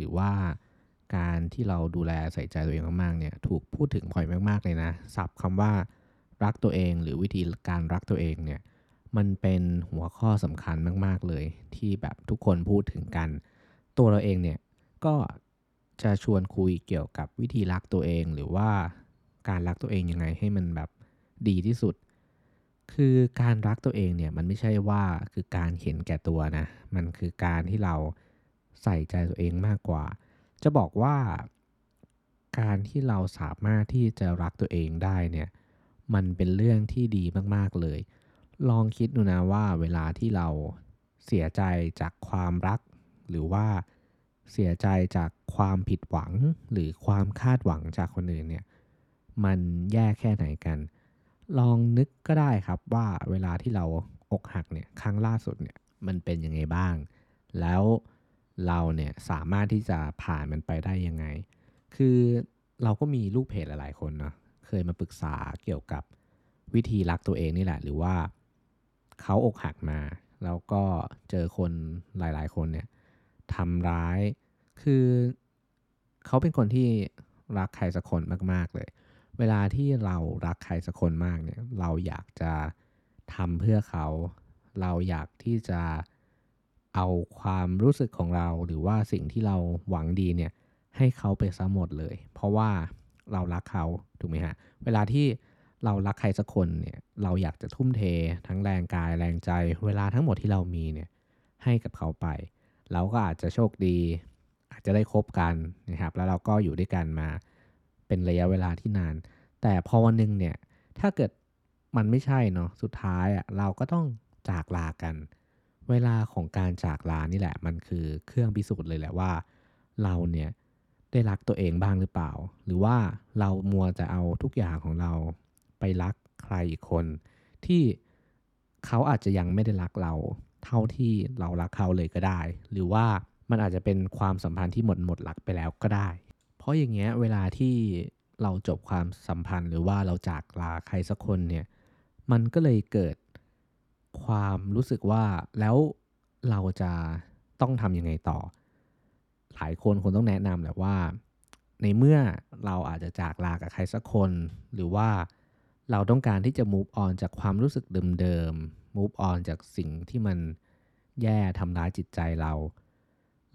หรือว่าการที่เราดูแลใส่ใจตัวเองมากๆเนี่ยถูกพูดถึงบ่อยมากๆเลยนะศัพท์คำว่ารักตัวเองหรือวิธีการรักตัวเองเนี่ยมันเป็นหัวข้อสำคัญมาก ๆ เลย ที่แบบทุกคนพูดถึงกัน ตัวเราเองเนี่ยก็จะชวนคุยเกี่ยวกับวิธีรักตัวเอง หรือว่าการรักตัวเองยังไงให้มันแบบดีที่สุด คือการรักตัวเองเนี่ยมันไม่ใช่ว่าคือการเห็นแก่ตัวนะมันคือการที่เรา ใส่ใจตัวเองมากกว่า จะบอกว่า การที่เราสามารถที่จะรักตัวเองได้เนี่ย มันเป็นเรื่องที่ดีมากๆเลย ลองคิดดูนะว่าเวลาที่เราเสียใจจากความรัก หรือว่าเสียใจจากความผิดหวัง หรือความคาดหวังจากคนอื่นเนี่ย มันแย่แค่ไหนกัน ลองนึกก็ได้ครับว่าเวลาที่เราอกหักเนี่ยครั้งล่าสุดเนี่ยมันเป็นยังไงบ้าง แล้ว เราเนี่ยสามารถที่จะผ่านมันไปได้ยังไง คือเราก็มีลูกเพจหลายๆคนเนาะเคยมาปรึกษาเกี่ยวกับวิธีรักตัวเองนี่แหละ หรือว่าเขาอกหักมา แล้วก็เจอคนหลายๆ คนเนี่ยทำร้าย คือเขาเป็นคนที่รักใครสักคนมาก ๆ เลย เวลาที่เรารักใครสักคนมากเนี่ย เราอยากจะทำเพื่อเขา เราอยากที่จะ เอาความรู้สึกของเรา หรือว่าสิ่งที่เราหวังดีเนี่ยให้เขาไปซะหมดเลย เพราะว่าเรารักเขาถูกไหมฮะเวลาที่เรารักใครสักคนเนี่ยเราอยากจะทุ่มเททั้งแรงกายแรงใจ เวลาทั้งหมดที่เรามีเนี่ยให้กับเขาไป เราก็อาจจะโชคดี อาจจะได้คบกันนะครับแล้วเราก็อยู่ด้วยกันมาเป็นระยะเวลาที่นาน แต่พอวันหนึ่งเนี่ยถ้าเกิดมันไม่ใช่เนาะสุดท้ายอะเราก็ต้องจากลากัน เวลาของการจากลานี่แหละ มันคือเครื่องพิสูจน์เลยแหละว่า เราเนี่ยได้รักตัวเองบ้างหรือเปล่า หรือว่าเรามัวจะเอาทุกอย่างของเราไปรักใครอีกคน ที่เขาอาจจะยังไม่ได้รักเรา เท่าที่เรารักเขาเลยก็ได้ หรือว่ามันอาจจะเป็นความสัมพันธ์ที่หมดหมดหลักไปแล้วก็ได้ เพราะอย่างเงี้ยเวลาที่เราจบความสัมพันธ์ หรือว่าเราจากลาใครสักคนเนี่ยมันก็เลยเกิด ความรู้สึกว่าแล้วเราจะต้องทำยังไงต่อ หลายคนคงต้องแนะนำแหละว่า ในเมื่อเราอาจจะจากลากับใครสักคน หรือว่าเราต้องการที่จะ move on จากความรู้สึกเดิมๆ move on จากสิ่งที่มันแย่ทำร้ายจิตใจเรา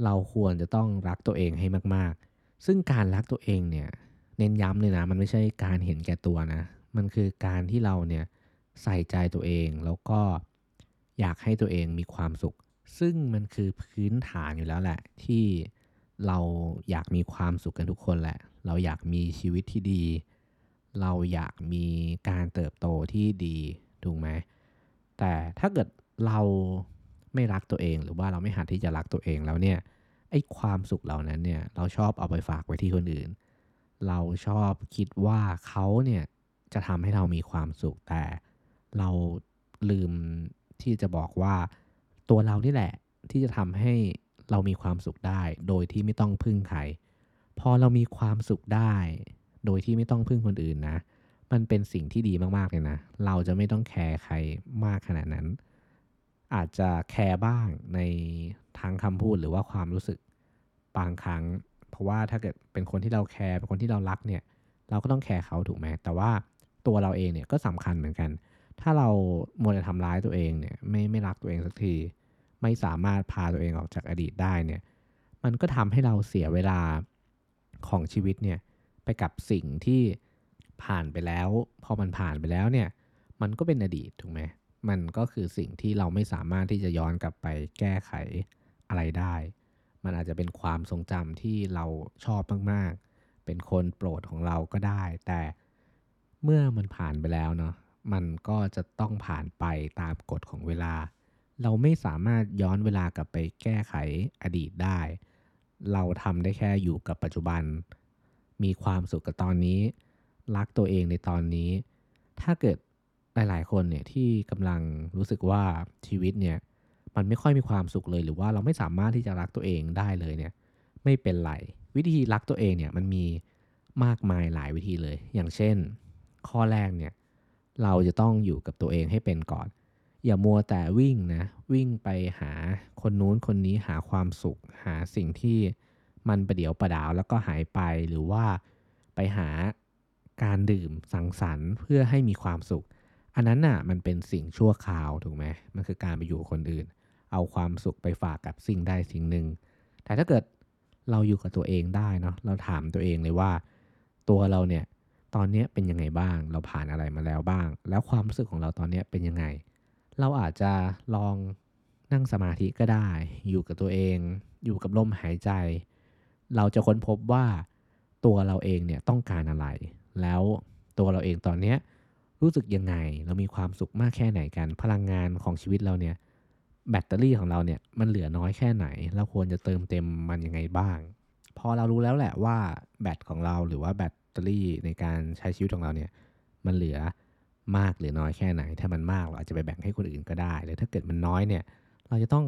เราควรจะต้องรักตัวเองให้มากๆ ซึ่งการรักตัวเองเนี่ยเน้นย้ำเลยนะ มันไม่ใช่การเห็นแก่ตัวนะ มันคือการที่เราเนี่ย ใส่ใจตัวเองแล้วก็อยากให้ตัวเองมีความสุข ซึ่งมันคือพื้นฐานอยู่แล้วแหละ ที่เราอยากมีความสุขกันทุกคนแหละ เราอยากมีชีวิตที่ดี เราอยากมีการเติบโตที่ดีถูกไหมแต่ถ้าเกิดเราไม่รักตัวเอง หรือว่าเราไม่หัดที่จะรักตัวเองแล้วเนี่ยไอ้ความสุขเหล่านั้นเนี่ยเราชอบเอาไปฝากไว้ที่คนอื่น เราชอบคิดว่าเขาเนี่ยจะทำให้เรามีความสุขแต่ เราลืมที่จะบอกว่าตัวเรานี่แหละที่จะทำให้เรามีความสุขได้ โดยที่ไม่ต้องพึ่งใคร พอเรามีความสุขได้ โดยที่ไม่ต้องพึ่งคนอื่นนะ มันเป็นสิ่งที่ดีมากๆเลยนะ เราจะไม่ต้องแคร์ใครมากขนาดนั้น อาจจะแคร์บ้างในทางคำพูดหรือว่าความรู้สึกบางครั้ง เพราะว่าถ้าเกิดเป็นคนที่เราแคร์เป็นคนที่เรารักเนี่ย เราก็ต้องแคร์เขาถูกไหมแต่ว่าตัวเราเองเนี่ยก็สำคัญเหมือนกัน ถ้าเราโมจะทำร้ายตัวเองเนี่ยไม่ไม่รักตัวเองสักที ไม่สามารถพาตัวเองออกจากอดีตได้เนี่ยมันก็ทำให้เราเสียเวลาของชีวิตเนี่ยไปกับสิ่งที่ผ่านไปแล้ว พอมันผ่านไปแล้วเนี่ยมันก็เป็นอดีตถูกไหมมันก็คือสิ่งที่เราไม่สามารถที่จะย้อนกลับไปแก้ไขอะไรได้ มันอาจจะเป็นความทรงจำที่เราชอบมากๆ เป็นคนโปรดของเราก็ได้ แต่เมื่อมันผ่านไปแล้วเนาะ มันก็จะต้องผ่านไปตามกฎของเวลา เราไม่สามารถย้อนเวลากลับไปแก้ไขอดีตได้ เราทำได้แค่อยู่กับปัจจุบัน มีความสุขกับตอนนี้ รักตัวเองในตอนนี้ ถ้าเกิดหลาย ๆ คนเนี่ยที่กำลังรู้สึกว่าชีวิตเนี่ยมันไม่ค่อยมีความสุขเลย หรือว่าเราไม่สามารถที่จะรักตัวเองได้เลยเนี่ยไม่เป็นไร วิธีรักตัวเองเนี่ยมันมีมากมายหลายวิธีเลย อย่างเช่น ข้อแรกเนี่ย เราจะต้องอยู่กับตัวเองให้เป็นก่อน อย่ามัวแต่วิ่งนะ วิ่งไปหาคนนู้นคนนี้หาความสุข หาสิ่งที่มันประเดี๋ยวประดาวแล้วก็หายไปหรือว่าไปหาการดื่มสังสรรค์เพื่อให้มีความสุข อันนั้นน่ะมันเป็นสิ่งชั่วคราวถูกไหมมันคือการไปอยู่คนอื่น เอาความสุขไปฝากกับสิ่งใดสิ่งหนึ่ง แต่ถ้าเกิดเราอยู่กับตัวเองได้เนาะเราถามตัวเองเลยว่า ตัวเราเนี่ย ตอนนี้เป็นยังไงบ้าง เราผ่านอะไรมาแล้วบ้าง แล้วความรู้สึกของเราตอนนี้เป็นยังไง เราอาจจะลองนั่งสมาธิก็ได้ อยู่กับตัวเอง อยู่กับลมหายใจ เราจะค้นพบว่าตัวเราเองเนี่ยต้องการอะไร แล้วตัวเราเองตอนนี้รู้สึกยังไง เรามีความสุขมากแค่ไหนกัน พลังงานของชีวิตเราเนี่ย แบตเตอรี่ของเราเนี่ยมันเหลือน้อยแค่ไหน เราควรจะเติมเต็มมันยังไงบ้าง พอเรารู้แล้วแหละว่าแบตของเราหรือว่าแบต ตอรี่ในการใช้ชีวิตของเราเนี่ยมันเหลือมากหรือน้อยแค่ไหน ถ้ามันมากเราอาจจะไปแบ่งให้คนอื่นก็ได้หรือถ้าเกิดมันน้อยเนี่ยเราจะต้อง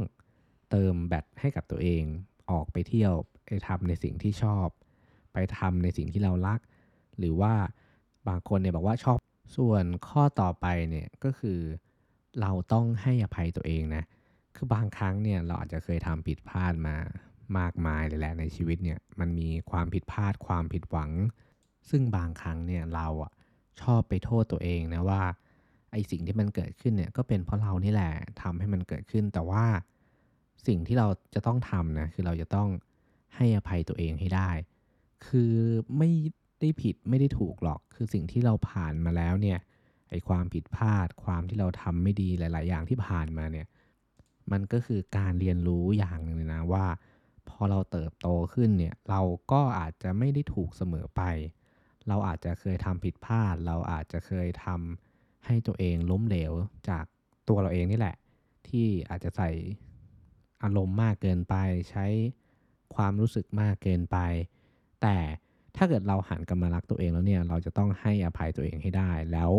เติมแบตให้กับตัวเองออกไปเที่ยวไปทำในสิ่งที่ชอบ ไปทำในสิ่งที่เรารัก หรือว่าบางคนเนี่ยบอกว่าชอบส่วนข้อต่อไปเนี่ยก็คือเราต้องให้อภัยตัวเองนะคือบางครั้งเนี่ยเราอาจจะเคยทำผิดพลาดมามากมายเลยแหละในชีวิตเนี่ยมันมีความผิดพลาดความผิดหวัง ซึ่งบางครั้งเนี่ยเราอะชอบไปโทษตัวเองนะว่าไอสิ่งที่มันเกิดขึ้นเนี่ยก็เป็นเพราะเรานี่แหละทำให้มันเกิดขึ้น แต่ว่าสิ่งที่เราจะต้องทำนะคือเราจะต้องให้อภัยตัวเองให้ได้ คือไม่ได้ผิดไม่ได้ถูกหรอก คือสิ่งที่เราผ่านมาแล้วเนี่ยไอความผิดพลาด ความที่เราทำไม่ดีหลาย ๆ อย่างที่ผ่านมาเนี่ยมันก็คือการเรียนรู้อย่างหนึ่งเลยนะว่า พอเราเติบโตขึ้นเนี่ยเราก็อาจจะไม่ได้ถูกเสมอไป เราอาจจะเคยทำผิดพลาด เราอาจจะเคยทำให้ตัวเองล้มเหลวจากตัวเราเองนี่แหละ ที่อาจจะใส่อารมณ์มากเกินไป ใช้ความรู้สึกมากเกินไป แต่ถ้าเกิดเราหันกลับมารักตัวเองแล้วเนี่ย เราจะต้องให้อภัยตัวเองให้ได้ แล้ว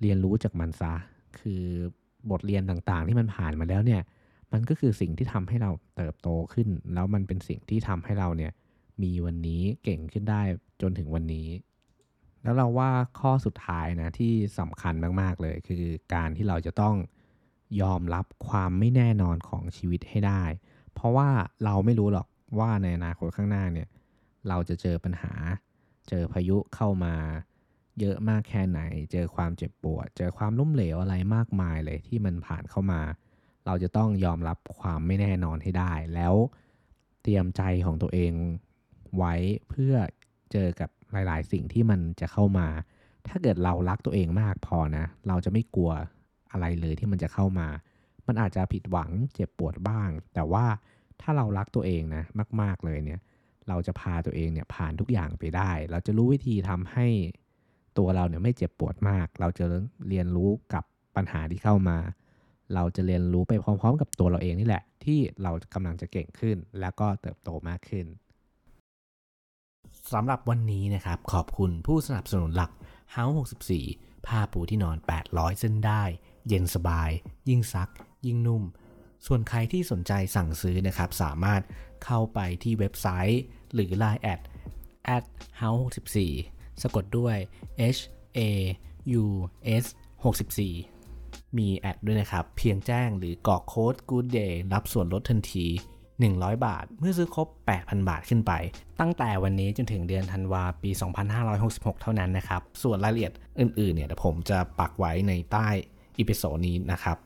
เรียนรู้จากมันซะ คือบทเรียนต่างๆ ที่มันผ่านมาแล้วเนี่ย มันก็คือสิ่งที่ทำให้เราเติบโตขึ้น แล้วมันเป็นสิ่งที่ทำให้เราเนี่ย มีวันนี้เก่งขึ้นได้จนถึงวันนี้ แล้วเราว่าข้อสุดท้ายนะที่สำคัญมากๆเลย คือการที่เราจะต้องยอมรับความไม่แน่นอนของชีวิตให้ได้ เพราะว่าเราไม่รู้หรอกว่าในอนาคตข้างหน้าเนี่ยเราจะเจอปัญหา เจอพายุเข้ามา เยอะมากแค่ไหน เจอความเจ็บปวด เจอความล้มเหลวอะไรมากมายเลยที่มันผ่านเข้ามา เราจะต้องยอมรับความไม่แน่นอนให้ได้ แล้วเตรียมใจของตัวเองไว้เพื่อเจอกับ หลาย ๆ สิ่งที่มันจะเข้ามา ถ้าเกิดเรารักตัวเองมากพอนะ เราจะไม่กลัวอะไรเลยที่มันจะเข้ามา มันอาจจะผิดหวังเจ็บปวดบ้าง แต่ว่าถ้าเรารักตัวเองนะมาก ๆ เลยเนี่ย เราจะพาตัวเองเนี่ยผ่านทุกอย่างไปได้ เราจะรู้วิธีทำให้ตัวเราเนี่ยไม่เจ็บปวดมาก เราจะเรียนรู้กับปัญหาที่เข้ามา เราจะเรียนรู้ไปพร้อม ๆ กับตัวเราเองนี่แหละ ที่เรากำลังจะเก่งขึ้น แล้วก็เติบโตมากขึ้น สำหรับวันนี้นะครับ ขอบคุณผู้สนับสนุนหลัก House 64 ผ้าปูที่นอน 800 เส้นได้ เย็นสบาย ยิ่งซัก ยิ่งนุ่ม ส่วนใครที่สนใจสั่งซื้อนะครับ สามารถเข้าไปที่เว็บไซต์ หรือ Line แอด at house 64 สะกดด้วย h a u s 64 มีแอดด้วยนะครับ เพียงแจ้งหรือกรอกโค้ด Good Day รับส่วนลดทันที 100 บาท เมื่อซื้อครบ 8,000 บาทขึ้นไป ตั้งแต่วันนี้จนถึงเดือนธันวาปี 2566 เท่านั้นนะครับ ส่วนรายละเอียดอื่นๆเนี่ยผมจะปักไว้ในใต้อีพิโซดนี้นะครับ